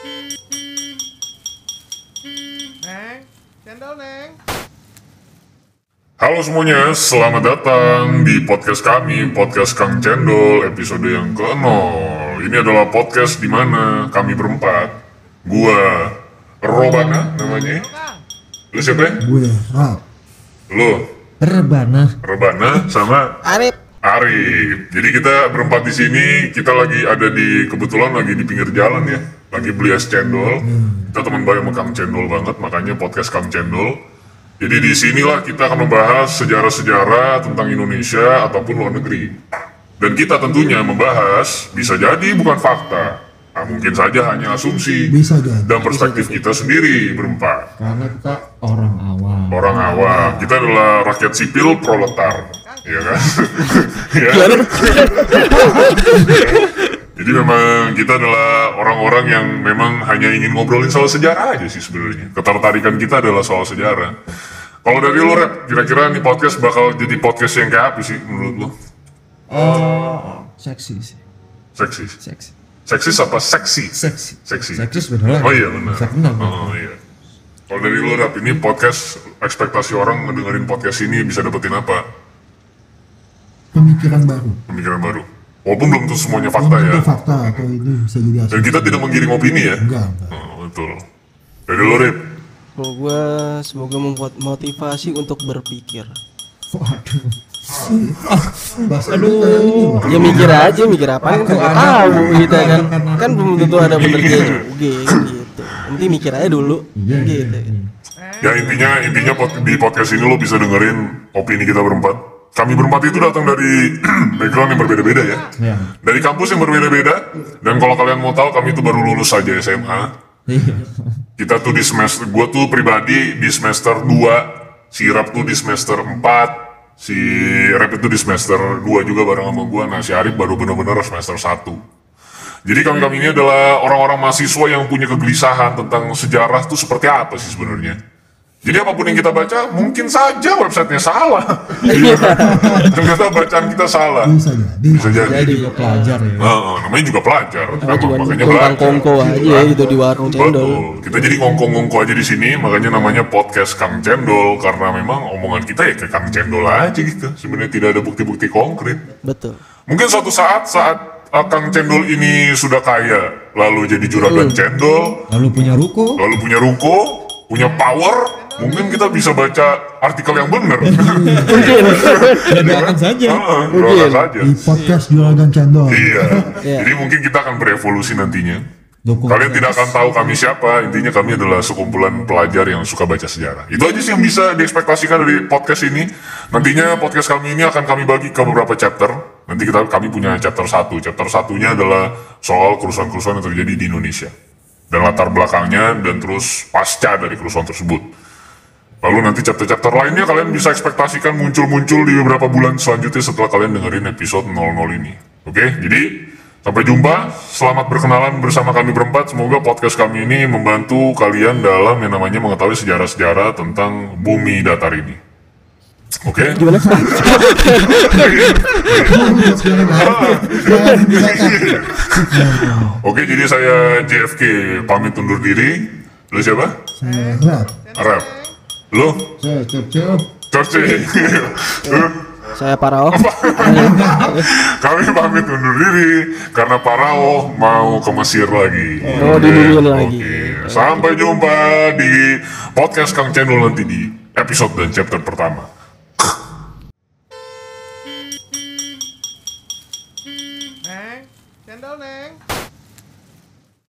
Neng, cendol neng. Halo semuanya, selamat datang di podcast kami, podcast Kang Cendol, episode yang ke-0. Ini adalah podcast di mana kami berempat. Gua Robana namanya. Lu siapa? ya? gue Rob Lu Rebana Rebana sama Arif. Arif. Jadi kita berempat di sini, kita lagi ada di kebetulan lagi di pinggir jalan ya, lagi beli es cendol. Kita teman baik sama Kang Cendol banget, makanya podcast Kang Cendol. Jadi di sinilah kita akan membahas sejarah-sejarah tentang Indonesia ataupun luar negeri. Dan kita tentunya membahas bisa jadi bukan fakta, nah, mungkin saja hanya asumsi bisa jadi dan perspektif kita sendiri berempat. karena kita orang awam Orang awam, kita adalah rakyat sipil proletar, ya kan? ya. Jadi memang kita adalah orang-orang yang memang hanya ingin ngobrolin soal sejarah aja sih sebenarnya. Ketertarikan kita adalah soal sejarah. Kalau dari lo, Rep, kira-kira nih podcast bakal jadi podcast yang kayak apa sih menurut lo? oh seksi sih Seksi? seksi Seksis apa seksi? seksi Seksi. seksi sebenarnya Oh iya benar. Benar Oh iya. Kalau dari lo, Rep, ini podcast, ekspektasi orang ngedengerin podcast ini bisa dapetin apa? Pemikiran baru Pemikiran baru. Walaupun belum tentu semuanya fakta Belum ya. tentu fakta atau itu bisa jadi asumsi Dan kita tidak menggiring opini ya. enggak enggak Oh, betul. Dari lo, Rip. Kalau gue semoga membuat motivasi untuk berpikir. waduh ah, bahasa aduh Ya mikir aja, mikir apa Aku nggak tahu gitu kan. Kan belum tentu ada benernya juga gitu. Nanti mikir aja dulu iya iya gitu. iya. Ya intinya intinya di podcast ini lo bisa dengerin opini kita berempat. Kami berempat itu datang dari background yang berbeda-beda ya. Iya. Dari kampus yang berbeda-beda. Dan kalau kalian mau tahu, kami itu baru lulus saja SMA. iya Kita tuh di semester, gue tuh pribadi di semester 2, si Rap tuh di semester 4, si Rap itu di semester 2 juga bareng sama gue, nah si Arif baru bener-bener semester 1. Jadi kami-kami ini adalah orang-orang mahasiswa yang punya kegelisahan tentang sejarah tuh seperti apa sih sebenarnya. Jadi apa pun yang kita baca, mungkin saja websitenya salah. Iya. Ternyata bacaan kita salah. bisa jadi Bisa jadi. jadi juga pelajar ya Nah, namanya juga pelajar. Emang, cuma makanya belajar. kongko aja gitu di warung cendol. Betul. Kita jadi ngongkong-ngongko aja di sini, makanya namanya podcast Kang Cendol karena memang omongan kita ya kayak Kang Cendol aja gitu. Sebenarnya tidak ada bukti-bukti konkret. Betul. Mungkin suatu saat saat uh, Kang Cendol ini sudah kaya, lalu jadi juragan cendol, lalu punya ruko lalu punya ruko, punya power, mungkin kita bisa baca artikel yang benar. ya doakan saja Heeh, doakan saja. di podcast juragan cendol Iya. Iya. Jadi mungkin kita akan berevolusi nantinya. Dukung Kalian tidak akan tahu kami siapa, intinya kami adalah sekumpulan pelajar yang suka baca sejarah. Itu aja sih yang bisa diekspektasikan dari podcast ini. Nantinya podcast kami ini akan kami bagi ke beberapa chapter. Nanti kita kami punya chapter satu. Chapter satunya adalah soal kerusuhan-kerusuhan yang terjadi di Indonesia. Dan latar belakangnya dan terus pasca dari kerusuhan tersebut. Lalu nanti chapter-chapter lainnya kalian bisa ekspektasikan muncul-muncul di beberapa bulan selanjutnya setelah kalian dengerin episode 00 ini. Oke, jadi sampai jumpa. Selamat berkenalan bersama kami berempat. Semoga podcast kami ini membantu kalian dalam yang namanya mengetahui sejarah-sejarah tentang bumi datar ini. Oke? Gimana? Oke, jadi saya JFK pamit undur diri. Lu siapa? saya rap Arab. Lu? saya cep Corci. Saya Parao. Kami pamit undur diri karena Parao mau ke Mesir lagi. Oh, Oke, diduluin lagi. Sampai jumpa di podcast Kang Channel nanti di episode dan chapter pertama. Neng, cendol neng.